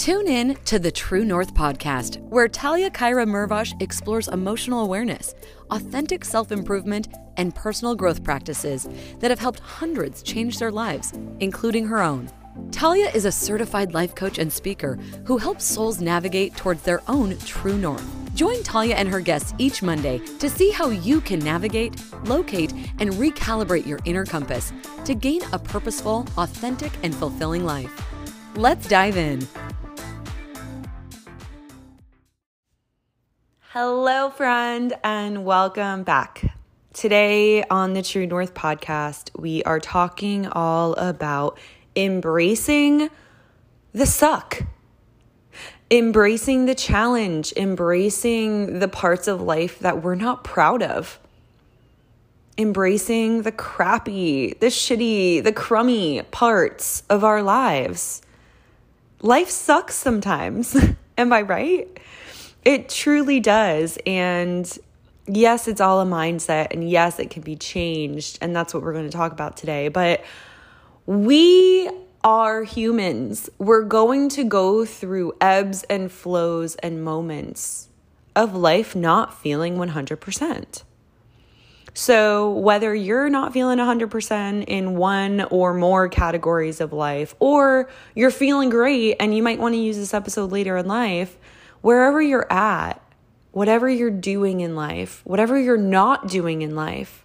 Tune in to the True North podcast, where Talia Kyra Mervosh explores emotional awareness, authentic self improvement, and personal growth practices that have helped hundreds change their lives, including her own. Talia is a certified life coach and speaker who helps souls navigate towards their own true north. Join Talia and her guests each Monday to see how you can navigate, locate, and recalibrate your inner compass to gain a purposeful, authentic, and fulfilling life. Let's dive in. Hello, friend, and welcome back. Today on the True North podcast, we are talking all about embracing the suck, embracing the challenge, embracing the parts of life that we're not proud of, embracing the crappy, the shitty, the crummy parts of our lives. Life sucks sometimes. Am I right? It truly does. And yes, it's all a mindset. And yes, it can be changed. And that's what we're going to talk about today. But we are humans. We're going to go through ebbs and flows and moments of life not feeling 100%. So, whether you're not feeling 100% in one or more categories of life, or you're feeling great and you might want to use this episode later in life, wherever you're at, whatever you're doing in life, whatever you're not doing in life,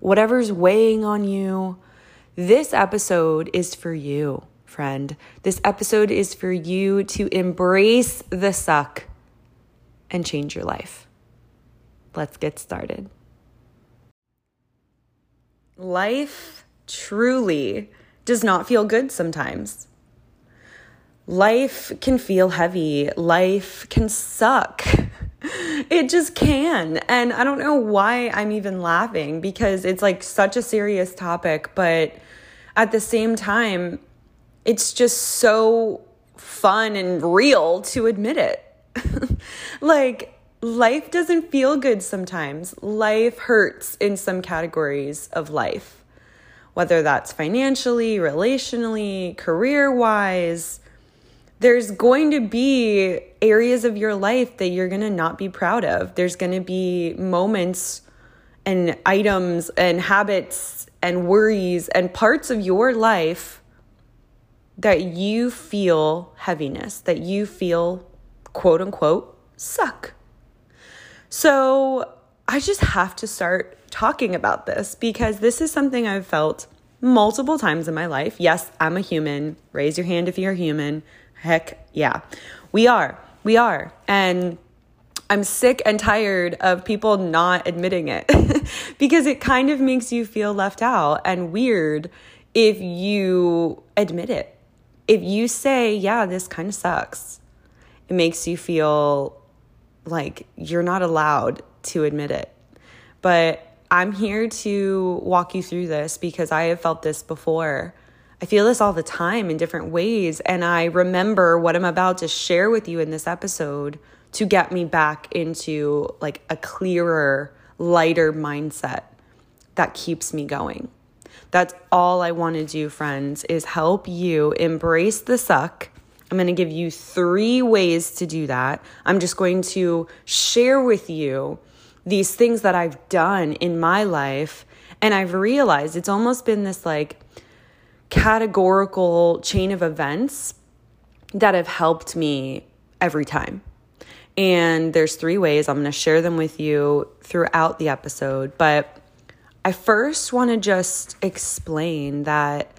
whatever's weighing on you, this episode is for you, friend. This episode is for you to embrace the suck and change your life. Let's get started. Life truly does not feel good sometimes life can feel heavy, life can suck. It just can. And I don't know why I'm even laughing because it's like such a serious topic, but at the same time, it's just so fun and real to admit it. like, life doesn't feel good sometimes. Life hurts in some categories of life, whether that's financially, relationally, career wise there's going to be areas of your life that you're going to not be proud of. There's going to be moments and items and habits and worries and parts of your life that you feel heaviness, that you feel quote unquote suck. So I just have to start talking about this because this is something I've felt multiple times in my life. Yes, I'm a human. Raise your hand if you're human. Heck yeah. We are. We are. And I'm sick and tired of people not admitting it because it kind of makes you feel left out and weird if you admit it. If you say, yeah, this kind of sucks, it makes you feel like you're not allowed to admit it. But I'm here to walk you through this because I have felt this before I feel this all the time in different ways. And I remember what I'm about to share with you in this episode to get me back into like a clearer, lighter mindset that keeps me going. That's all I want to do, friends, is help you embrace the suck. I'm going to give you three ways to do that. I'm just going to share with you these things that I've done in my life. And I've realized it's almost been this like, categorical chain of events that have helped me every time. And there's three ways. I'm going to share them with you throughout the episode. But I first want to just explain that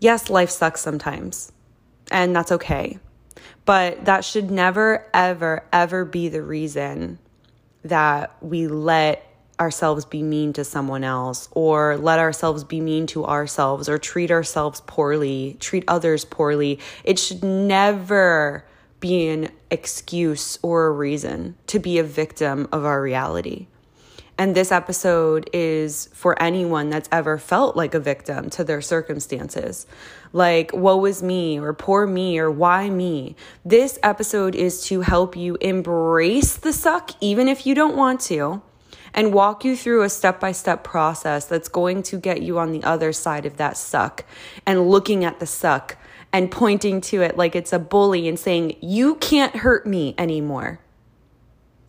yes, life sucks sometimes, and that's okay. But that should never, ever, ever be the reason that we let ourselves be mean to someone else or let ourselves be mean to ourselves or treat ourselves poorly, treat others poorly. It should never be an excuse or a reason to be a victim of our reality. And this episode is for anyone that's ever felt like a victim to their circumstances. Like, woe is me, or poor me, or why me. This episode is to help you embrace the suck, even if you don't want to and walk you through a step by step process that's going to get you on the other side of that suck and looking at the suck and pointing to it like it's a bully and saying, You can't hurt me anymore.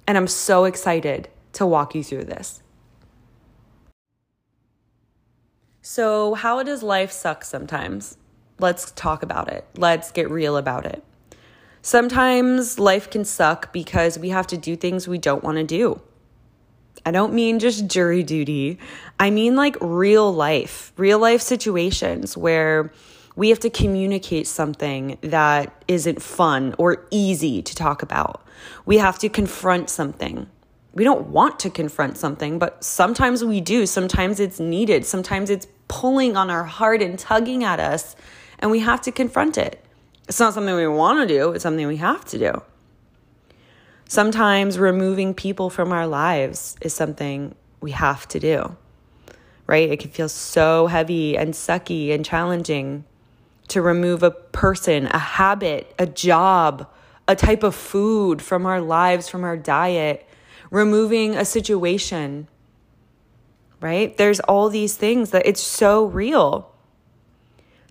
And I'm so excited to walk you through this. So, how does life suck sometimes? Let's talk about it. Let's get real about it. Sometimes life can suck because we have to do things we don't want to do. I don't mean just jury duty. I mean like real life, real life situations where we have to communicate something that isn't fun or easy to talk about. We have to confront something. We don't want to confront something, but sometimes we do. Sometimes it's needed. Sometimes it's pulling on our heart and tugging at us, and we have to confront it. It's not something we want to do, it's something we have to do. Sometimes removing people from our lives is something we have to do, right? It can feel so heavy and sucky and challenging to remove a person, a habit, a job, a type of food from our lives, from our diet, removing a situation, right? There's all these things that it's so real.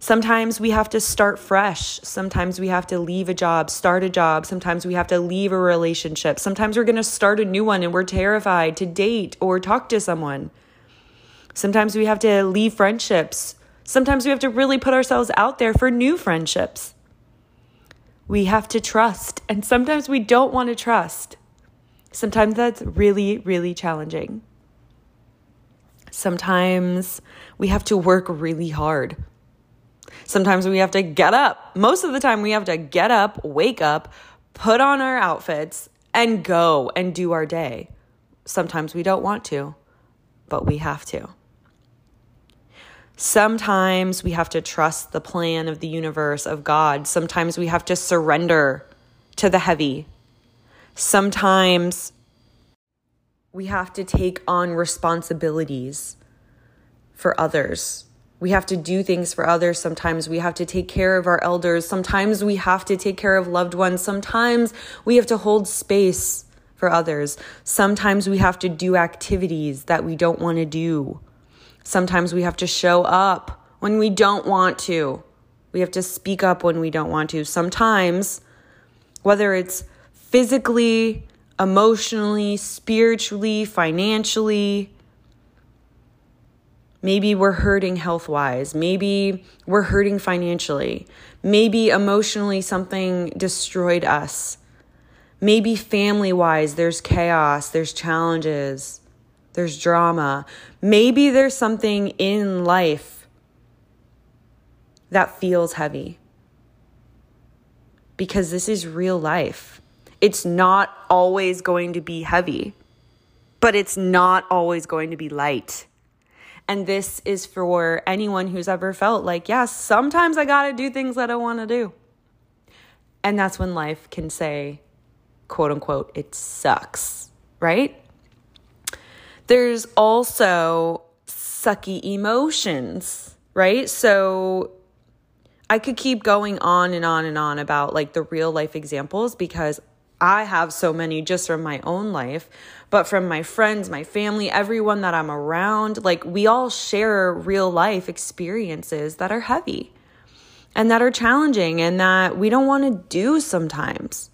Sometimes we have to start fresh. Sometimes we have to leave a job, start a job. Sometimes we have to leave a relationship. Sometimes we're going to start a new one and we're terrified to date or talk to someone. Sometimes we have to leave friendships. Sometimes we have to really put ourselves out there for new friendships. We have to trust, and sometimes we don't want to trust. Sometimes that's really, really challenging. Sometimes we have to work really hard. Sometimes we have to get up. Most of the time, we have to get up, wake up, put on our outfits, and go and do our day. Sometimes we don't want to, but we have to. Sometimes we have to trust the plan of the universe, of God. Sometimes we have to surrender to the heavy. Sometimes we have to take on responsibilities for others. We have to do things for others. Sometimes we have to take care of our elders. Sometimes we have to take care of loved ones. Sometimes we have to hold space for others. Sometimes we have to do activities that we don't want to do. Sometimes we have to show up when we don't want to. We have to speak up when we don't want to. Sometimes, whether it's physically, emotionally, spiritually, financially, maybe we're hurting health wise. Maybe we're hurting financially. Maybe emotionally, something destroyed us. Maybe family wise, there's chaos, there's challenges there's drama. Maybe there's something in life that feels heavy because this is real life. It's not always going to be heavy, but it's not always going to be light. And this is for anyone who's ever felt like, yeah, sometimes I got to do things that I want to do. And that's when life can say, quote unquote, it sucks, right? There's also sucky emotions, right? So I could keep going on and on and on about like the real life examples because I have so many just from my own life, but from my friends, my family, everyone that I'm around. Like, we all share real life experiences that are heavy and that are challenging and that we don't want to do sometimes.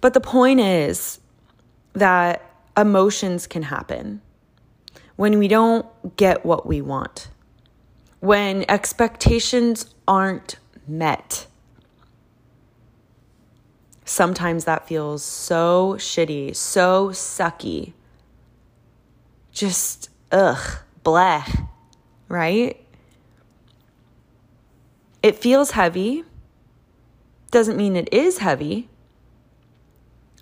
But the point is that emotions can happen when we don't get what we want, when expectations aren't met. Sometimes that feels so shitty, so sucky. Just, ugh, bleh, right? It feels heavy. Doesn't mean it is heavy.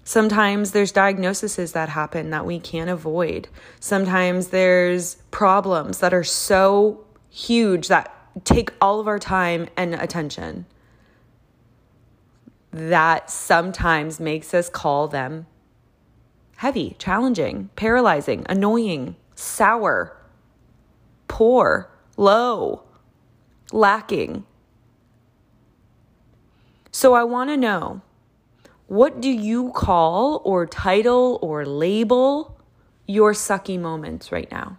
Sometimes there's diagnoses that happen that we can't avoid. Sometimes there's problems that are so huge that take all of our time and attention. That sometimes makes us call them heavy, challenging, paralyzing, annoying, sour, poor, low, lacking. So I want to know what do you call or title or label your sucky moments right now?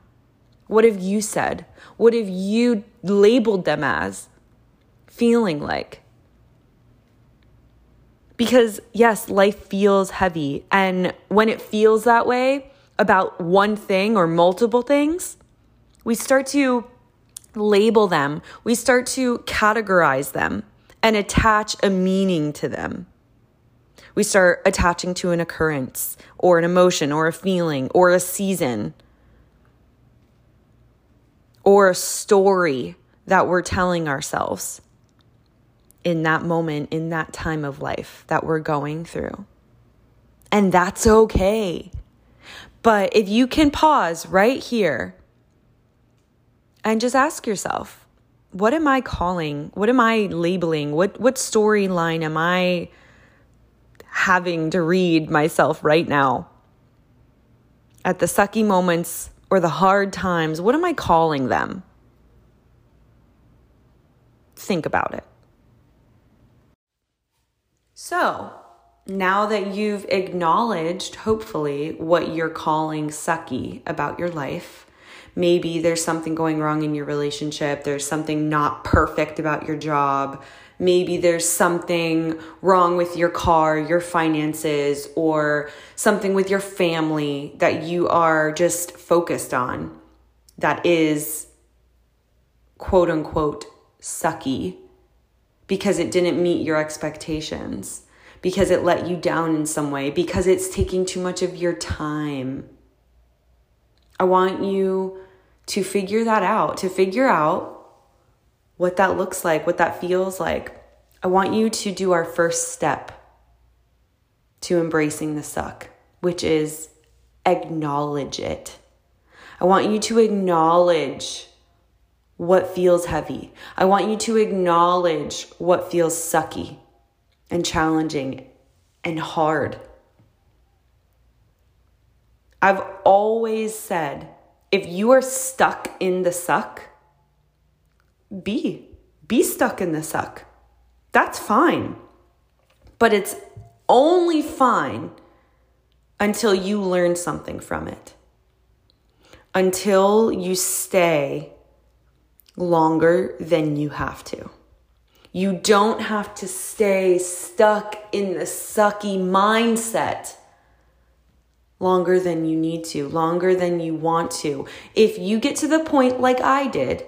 What have you said? What have you labeled them as? feeling like? Because yes, life feels heavy. And when it feels that way about one thing or multiple things, we start to label them, we start to categorize them and attach a meaning to them. We start attaching to an occurrence or an emotion or a feeling or a season or a story that we're telling ourselves in that moment, in that time of life that we're going through. And that's okay. But if you can pause right here and just ask yourself, what am I calling? What am I labeling? What what storyline am I having to read myself right now? At the sucky moments or the hard times, what am I calling them? Think about it. So, now that you've acknowledged, hopefully, what you're calling sucky about your life, maybe there's something going wrong in your relationship, there's something not perfect about your job, maybe there's something wrong with your car, your finances, or something with your family that you are just focused on that is quote unquote sucky because it didn't meet your expectations, because it let you down in some way, because it's taking too much of your time. I want you to figure that out, to figure out what that looks like, what that feels like. I want you to do our first step to embracing the suck, which is acknowledge it. I want you to acknowledge what feels heavy. I want you to acknowledge what feels sucky and challenging and hard. I've always said if you are stuck in the suck, be. Be stuck in the suck. That's fine. But it's only fine until you learn something from it. Until you stay longer than you have to. You don't have to stay stuck in the sucky mindset longer than you need to, longer than you want to. If you get to the point like I did,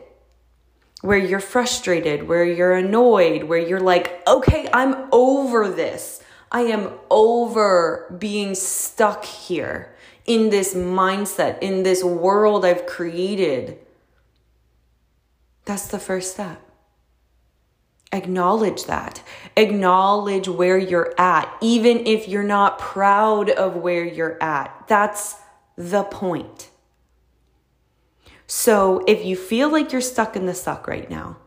where you're frustrated, where you're annoyed, where you're like, okay, I'm over this. I am over being stuck here in this mindset, in this world I've created that's the first step. Acknowledge that. Acknowledge where you're at, even if you're not proud of where you're at. That's the point. So if you feel like you're stuck in the suck right now,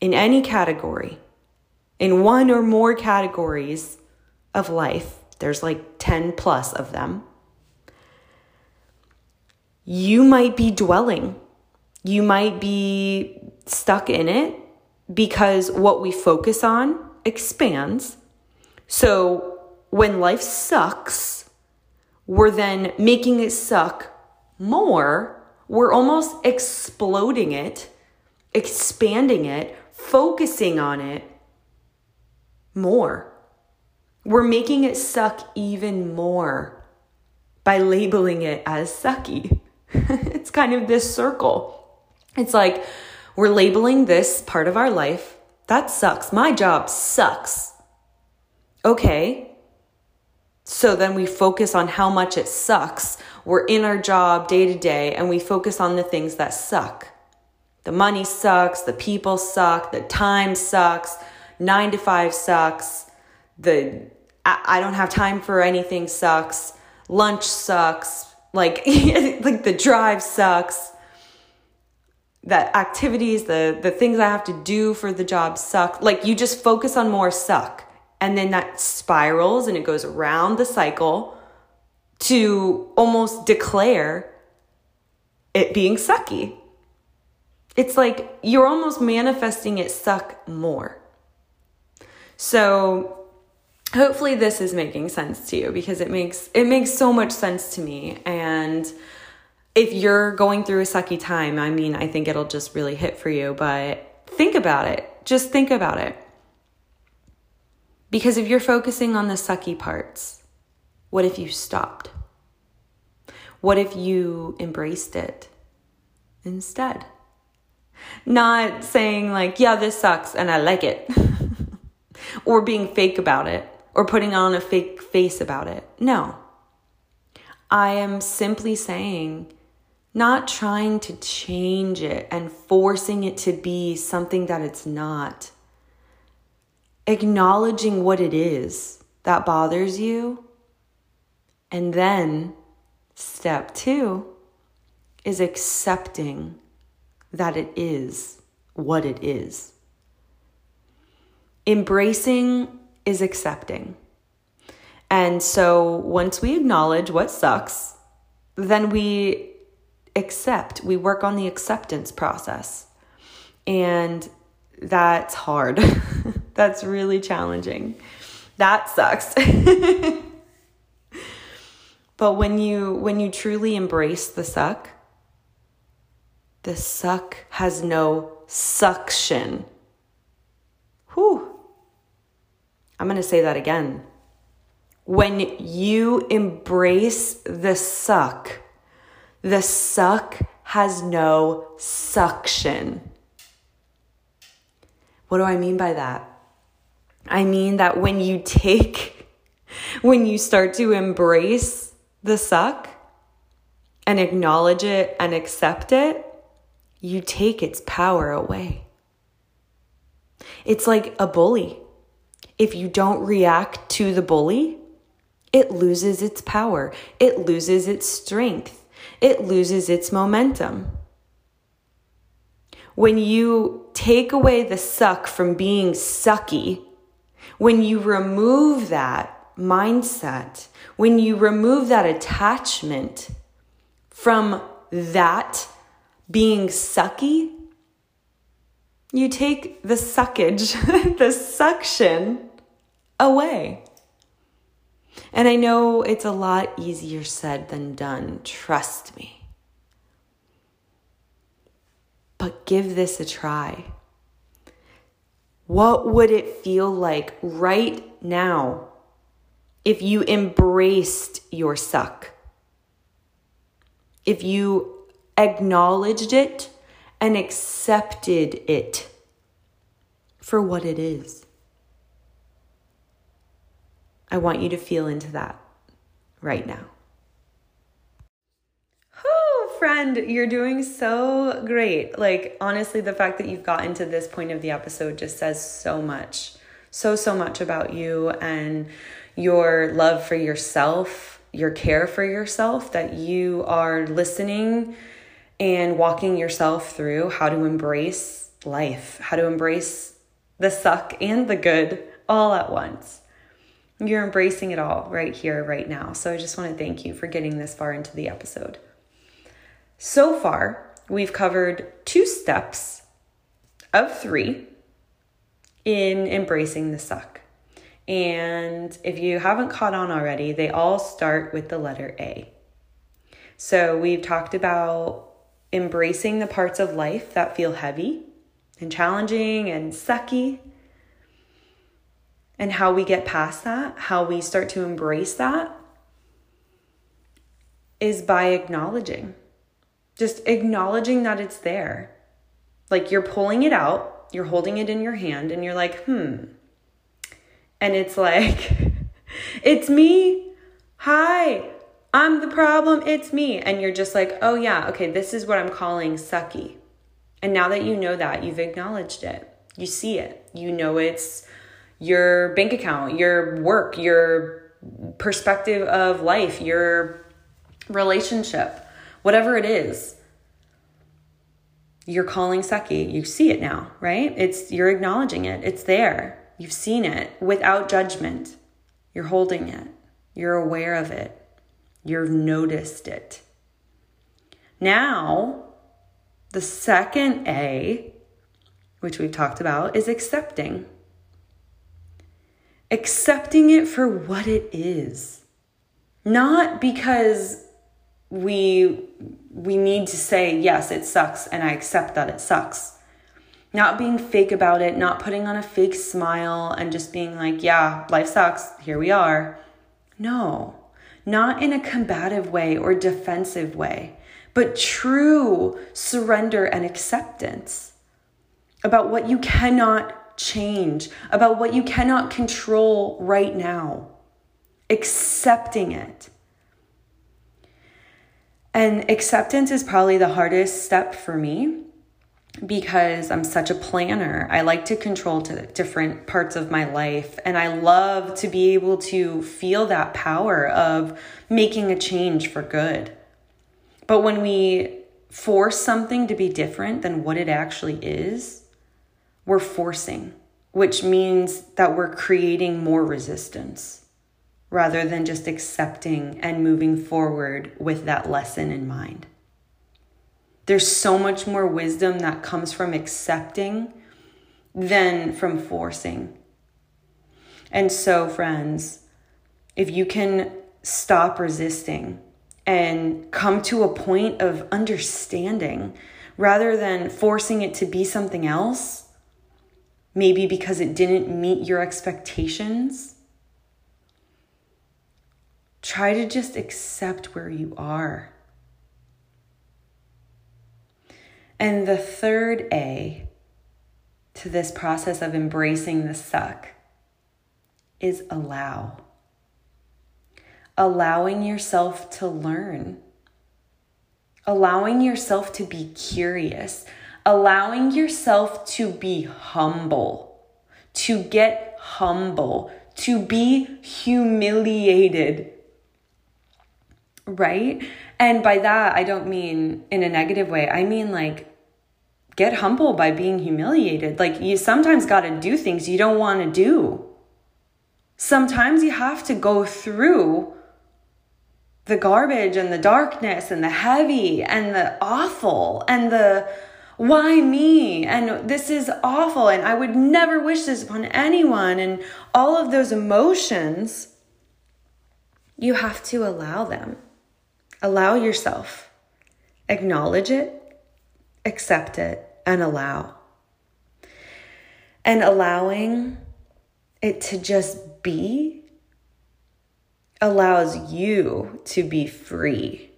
in any category, in one or more categories of life, there's like 10 plus of them, you might be dwelling you might be stuck in it because what we focus on expands. So when life sucks, we're then making it suck more. We're almost exploding it, expanding it, focusing on it more. We're making it suck even more by labeling it as sucky. it's kind of this circle. It's like we're labeling this part of our life. That sucks. My job sucks. Okay. So then we focus on how much it sucks. We're in our job day to day and we focus on the things that suck. The money sucks, the people suck, the time sucks, nine to five sucks, the I don't have time for anything sucks, lunch sucks, like like the drive sucks that activities, the the things I have to do for the job suck. Like you just focus on more suck. And then that spirals and it goes around the cycle to almost declare it being sucky. It's like you're almost manifesting it suck more. So hopefully this is making sense to you because it makes it makes so much sense to me and if you're going through a sucky time, I mean, I think it'll just really hit for you, but think about it. Just think about it. Because if you're focusing on the sucky parts, what if you stopped? What if you embraced it instead? Not saying, like, yeah, this sucks and I like it, or being fake about it, or putting on a fake face about it. No. I am simply saying, not trying to change it and forcing it to be something that it's not. Acknowledging what it is that bothers you. And then step two is accepting that it is what it is. Embracing is accepting. And so once we acknowledge what sucks, then we accept, we work on the acceptance process. And that's hard. that's really challenging. That sucks. but when you when you truly embrace the suck, the suck has no suction. Whew. I'm going to say that again. When you embrace the suck, the suck has no suction. What do I mean by that? I mean that when you take, when you start to embrace the suck and acknowledge it and accept it, you take its power away. It's like a bully. If you don't react to the bully, it loses its power, it loses its strength, it loses its momentum. When you take away the suck from being sucky, when you remove that mindset, when you remove that attachment from that being sucky, you take the suckage, the suction away. And I know it's a lot easier said than done, trust me. But give this a try. What would it feel like right now if you embraced your suck? If you acknowledged it and accepted it for what it is. I want you to feel into that right now. Oh, friend, you're doing so great. Like, honestly, the fact that you've gotten to this point of the episode just says so much. So, so much about you and your love for yourself, your care for yourself, that you are listening and walking yourself through how to embrace life, how to embrace the suck and the good all at once. You're embracing it all right here, right now. So I just want to thank you for getting this far into the episode. So far, we've covered two steps of three in embracing the suck. And if you haven't caught on already, they all start with the letter A. So we've talked about embracing the parts of life that feel heavy and challenging and sucky, and how we get past that, how we start to embrace that, is by acknowledging. Just acknowledging that it's there. Like you're pulling it out, you're holding it in your hand, and you're like, hmm. And it's like, it's me. Hi, I'm the problem, it's me. And you're just like, oh yeah, okay, this is what I'm calling sucky. And now that you know that, you've acknowledged it. You see it. You know it's your bank account, your work, your perspective of life, your relationship, whatever it is. You're calling sucky. You see it now, right? It's you're acknowledging it. It's there. You've seen it without judgment. You're holding it. You're aware of it. You've noticed it. Now, the second A, which we've talked about, is accepting. Accepting it for what it is. Not because we we need to say yes it sucks and I accept that it sucks. Not being fake about it, not putting on a fake smile and just being like, yeah, life sucks, here we are. No, not in a combative way or defensive way, but true surrender and acceptance about what you cannot change, about what you cannot control right now. Accepting it. And acceptance is probably the hardest step for me because I'm such a planner. I like to control to different parts of my life and I love to be able to feel that power of making a change for good. But when we force something to be different than what it actually is, we're forcing, which means that we're creating more resistance rather than just accepting and moving forward with that lesson in mind. There's so much more wisdom that comes from accepting than from forcing. And so, friends, if you can stop resisting and come to a point of understanding rather than forcing it to be something else, maybe because it didn't meet your expectations, try to just accept where you are. And the third A to this process of embracing the suck is allow. Allowing yourself to learn, allowing yourself to be curious, allowing yourself to be humble, to get humble, to be humiliated. Right? And by that, I don't mean in a negative way. I mean like get humble by being humiliated. Like you sometimes got to do things you don't want to do. Sometimes you have to go through the garbage and the darkness and the heavy and the awful and the why me and this is awful and I would never wish this upon anyone and all of those emotions you have to allow them. Allow yourself. Acknowledge it accept it, and allow. And allowing it to just be allows you to be free.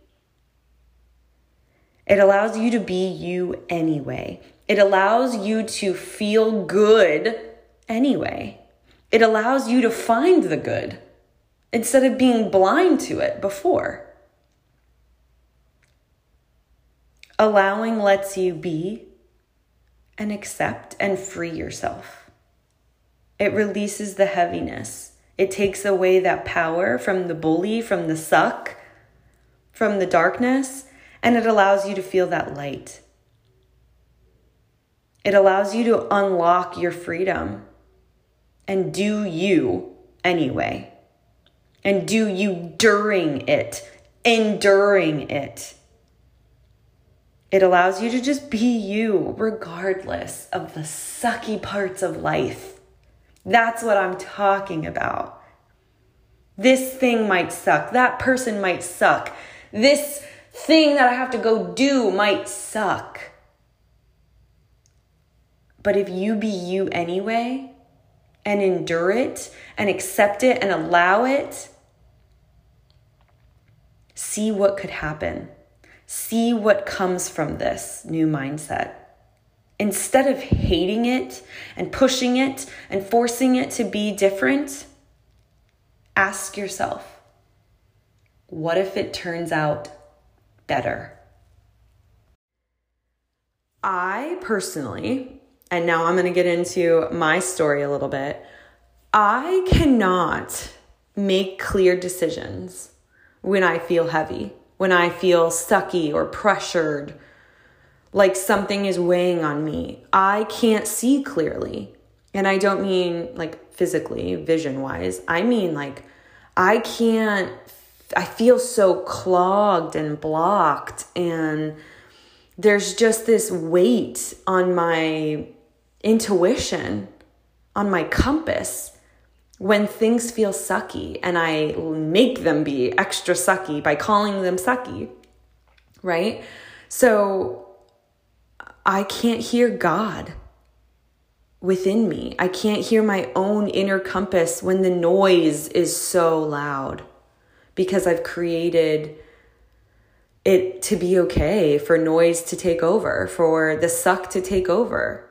It allows you to be you anyway. It allows you to feel good anyway. It allows you to find the good instead of being blind to it before. Allowing lets you be and accept and free yourself. It releases the heaviness. It takes away that power from the bully, from the suck, from the darkness, and it allows you to feel that light. It allows you to unlock your freedom and do you anyway. And do you during it, enduring it. It allows you to just be you, regardless of the sucky parts of life. That's what I'm talking about. This thing might suck. That person might suck. This thing that I have to go do might suck. But if you be you anyway and endure it and accept it and allow it, see what could happen. See what comes from this new mindset. Instead of hating it and pushing it and forcing it to be different, ask yourself what if it turns out better? I personally, and now I'm going to get into my story a little bit, I cannot make clear decisions when I feel heavy when I feel sucky or pressured, like something is weighing on me. I can't see clearly. And I don't mean like physically, vision wise. I mean like I can't, I feel so clogged and blocked. And there's just this weight on my intuition, on my compass when things feel sucky and I make them be extra sucky by calling them sucky, right? So I can't hear God within me. I can't hear my own inner compass when the noise is so loud because I've created it to be okay for noise to take over, for the suck to take over.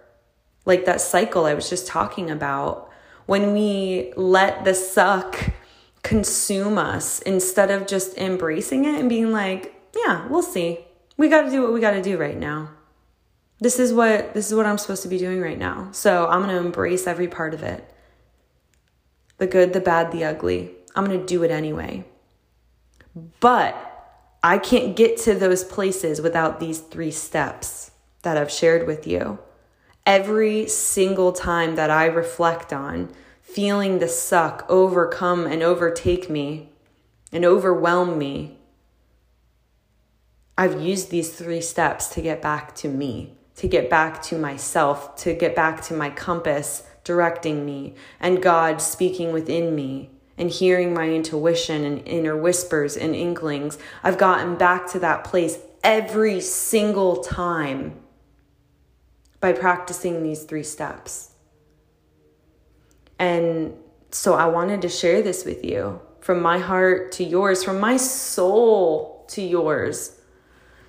Like that cycle I was just talking about. When we let the suck consume us instead of just embracing it and being like, yeah, we'll see. We got to do what we got to do right now this is what this is what I'm supposed to be doing right now. So I'm going to embrace every part of it. The good, the bad, the ugly. I'm going to do it anyway. But I can't get to those places without these three steps that I've shared with you. Every single time that I reflect on feeling the suck overcome and overtake me and overwhelm me, I've used these three steps to get back to me to get back to myself, to get back to my compass directing me, and God speaking within me and hearing my intuition and inner whispers and inklings. I've gotten back to that place every single time by practicing these three steps. And so I wanted to share this with you from my heart to yours, from my soul to yours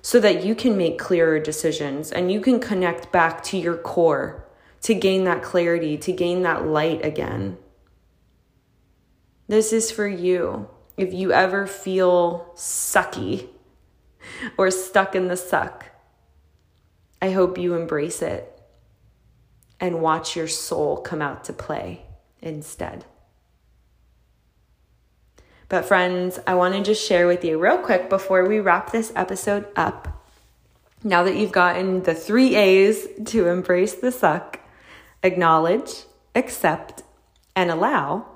so that you can make clearer decisions and you can connect back to your core to gain that clarity, to gain that light again. This is for you. If you ever feel sucky or stuck in the suck, I hope you embrace it and watch your soul come out to play instead. But, friends, I want to just share with you real quick before we wrap this episode up. Now that you've gotten the three A's to embrace the suck, acknowledge, accept, and allow,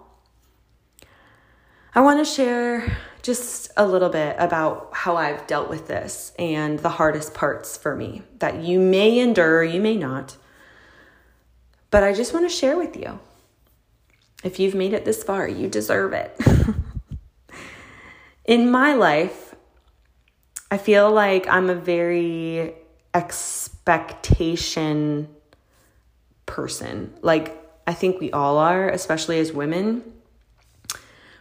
I want to share just a little bit about how I've dealt with this and the hardest parts for me that you may endure, you may not. But I just want to share with you. If you've made it this far, you deserve it. in my life, I feel like I'm a very expectation person. Like, I think we all are, especially as women.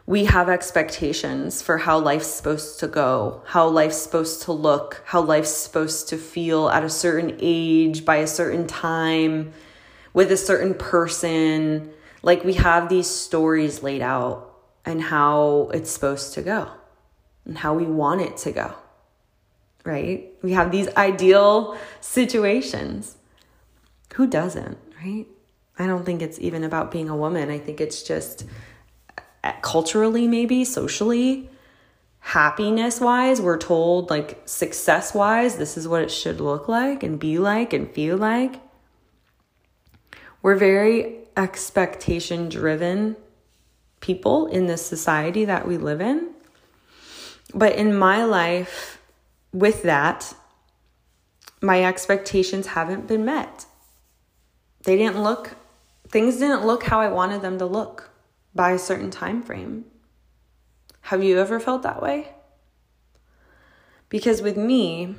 We have expectations for how life's supposed to go, how life's supposed to look, how life's supposed to feel at a certain age, by a certain time, with a certain person. Like, we have these stories laid out and how it's supposed to go and how we want it to go, right? We have these ideal situations. Who doesn't, right? I don't think it's even about being a woman. I think it's just culturally, maybe socially, happiness wise, we're told like success wise, this is what it should look like and be like and feel like. We're very expectation driven people in this society that we live in. But in my life, with that, my expectations haven't been met. They didn't look, things didn't look how I wanted them to look by a certain time frame. Have you ever felt that way? Because with me,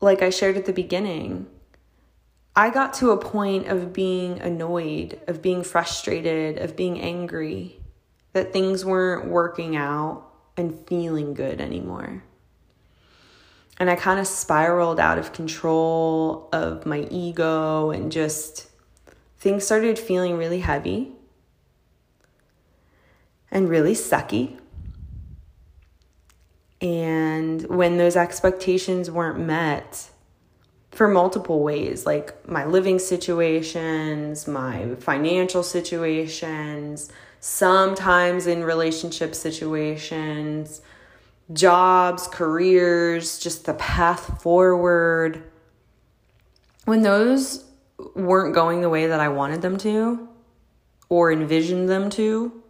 like I shared at the beginning, I got to a point of being annoyed, of being frustrated, of being angry that things weren't working out and feeling good anymore. And I kind of spiraled out of control of my ego and just things started feeling really heavy and really sucky. And when those expectations weren't met for multiple ways, like my living situations, my financial situations, sometimes in relationship situations, jobs, careers, just the path forward. When those weren't going the way that I wanted them to or envisioned them to,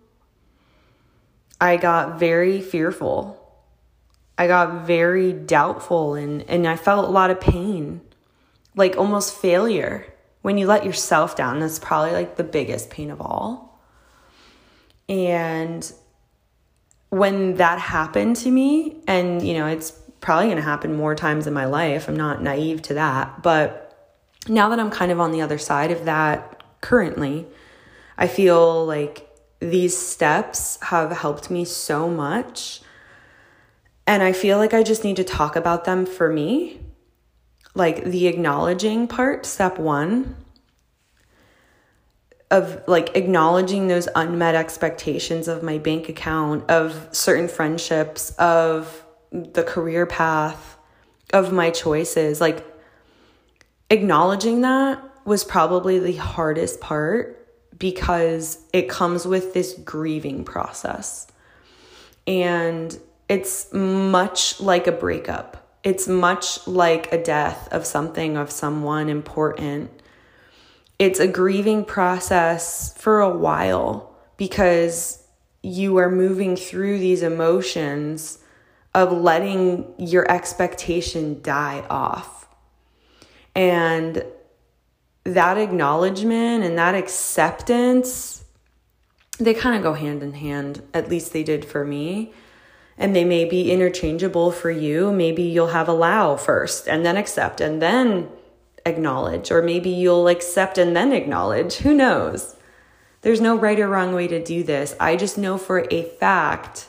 I got very fearful. I got very doubtful and, and I felt a lot of pain, like almost failure. When you let yourself down, that's probably like the biggest pain of all. And when that happened to me, and you know, it's probably going to happen more times in my life, I'm not naive to that, but now that I'm kind of on the other side of that currently, I feel like these steps have helped me so much. And I feel like I just need to talk about them for me. Like the acknowledging part, step one, of like acknowledging those unmet expectations of my bank account, of certain friendships, of the career path, of my choices. Like acknowledging that was probably the hardest part because it comes with this grieving process. And it's much like a breakup. It's much like a death of something, of someone important it's a grieving process for a while because you are moving through these emotions of letting your expectation die off. And that acknowledgement and that acceptance, they kind of go hand in hand. At least they did for me. And they may be interchangeable for you. Maybe you'll have allow first and then accept and then acknowledge, or maybe you'll accept and then acknowledge. Who knows? There's no right or wrong way to do this. I just know for a fact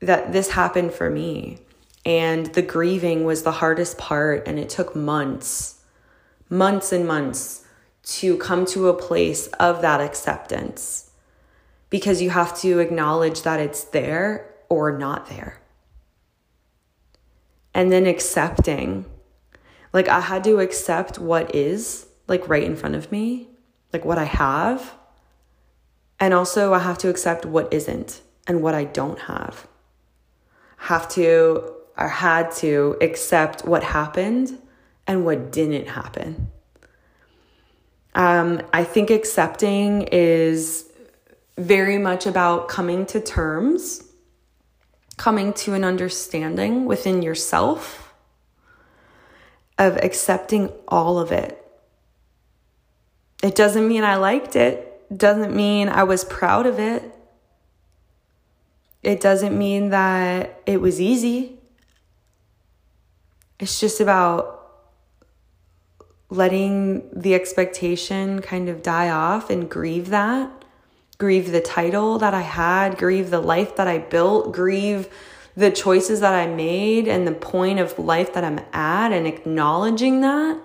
that this happened for me. And the grieving was the hardest part, and it took months, months and months to come to a place of that acceptance because you have to acknowledge that it's there or not there. And then accepting like I had to accept what is like right in front of me, like what I have. And also I have to accept what isn't and what I don't have. Have to or had to accept what happened and what didn't happen. Um, I think accepting is very much about coming to terms, coming to an understanding within yourself of accepting all of it. It doesn't mean I liked it, doesn't mean I was proud of it. It doesn't mean that it was easy. It's just about letting the expectation kind of die off and grieve that. Grieve the title that I had, grieve the life that I built, grieve the choices that I made and the point of life that I'm at and acknowledging that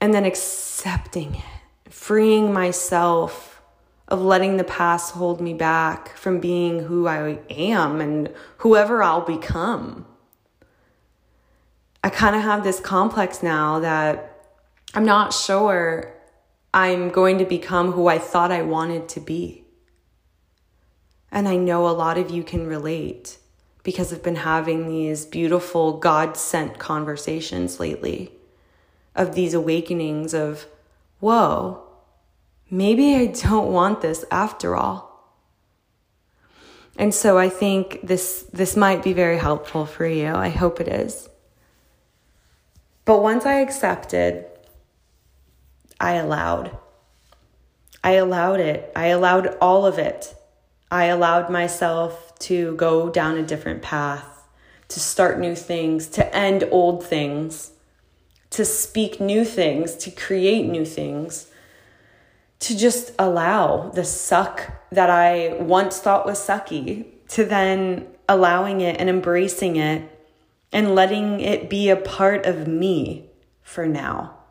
and then accepting it, freeing myself of letting the past hold me back from being who I am and whoever I'll become. I kind of have this complex now that I'm not sure I'm going to become who I thought I wanted to be. And I know a lot of you can relate because I've been having these beautiful God sent conversations lately of these awakenings of, whoa, maybe I don't want this after all. And so I think this, this might be very helpful for you. I hope it is. But once I accepted, I allowed. I allowed it. I allowed all of it. I allowed myself to go down a different path, to start new things, to end old things, to speak new things, to create new things, to just allow the suck that I once thought was sucky, to then allowing it and embracing it and letting it be a part of me for now.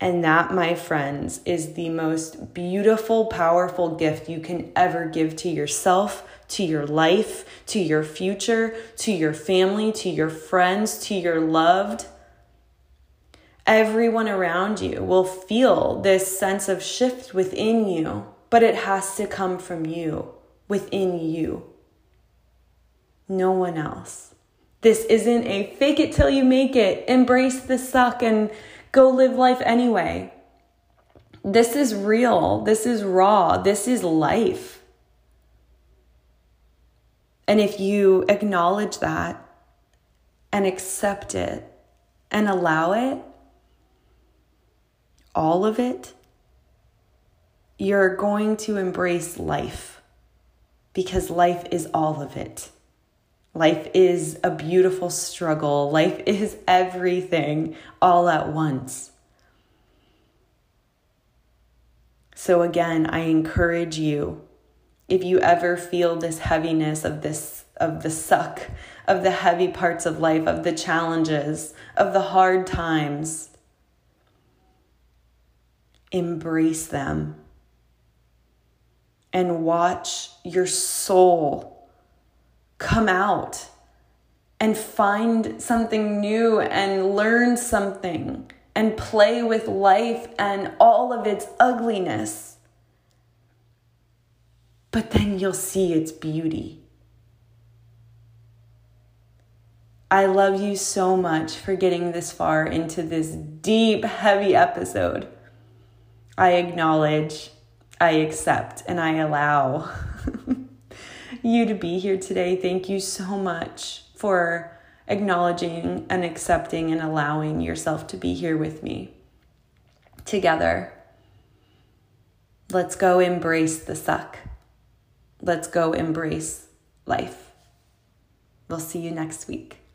And that, my friends, is the most beautiful, powerful gift you can ever give to yourself, to your life, to your future, to your family, to your friends, to your loved. Everyone around you will feel this sense of shift within you, but it has to come from you, within you. No one else. This isn't a fake it till you make it, embrace the suck and Go live life anyway. This is real. This is raw. This is life. And if you acknowledge that and accept it and allow it, all of it, you're going to embrace life because life is all of it. Life is a beautiful struggle. Life is everything all at once. So, again, I encourage you if you ever feel this heaviness of this, of the suck, of the heavy parts of life, of the challenges, of the hard times, embrace them and watch your soul come out and find something new and learn something and play with life and all of its ugliness. But then you'll see its beauty. I love you so much for getting this far into this deep, heavy episode. I acknowledge, I accept, and I allow you to be here today. Thank you so much for acknowledging and accepting and allowing yourself to be here with me. Together, let's go embrace the suck. Let's go embrace life. We'll see you next week.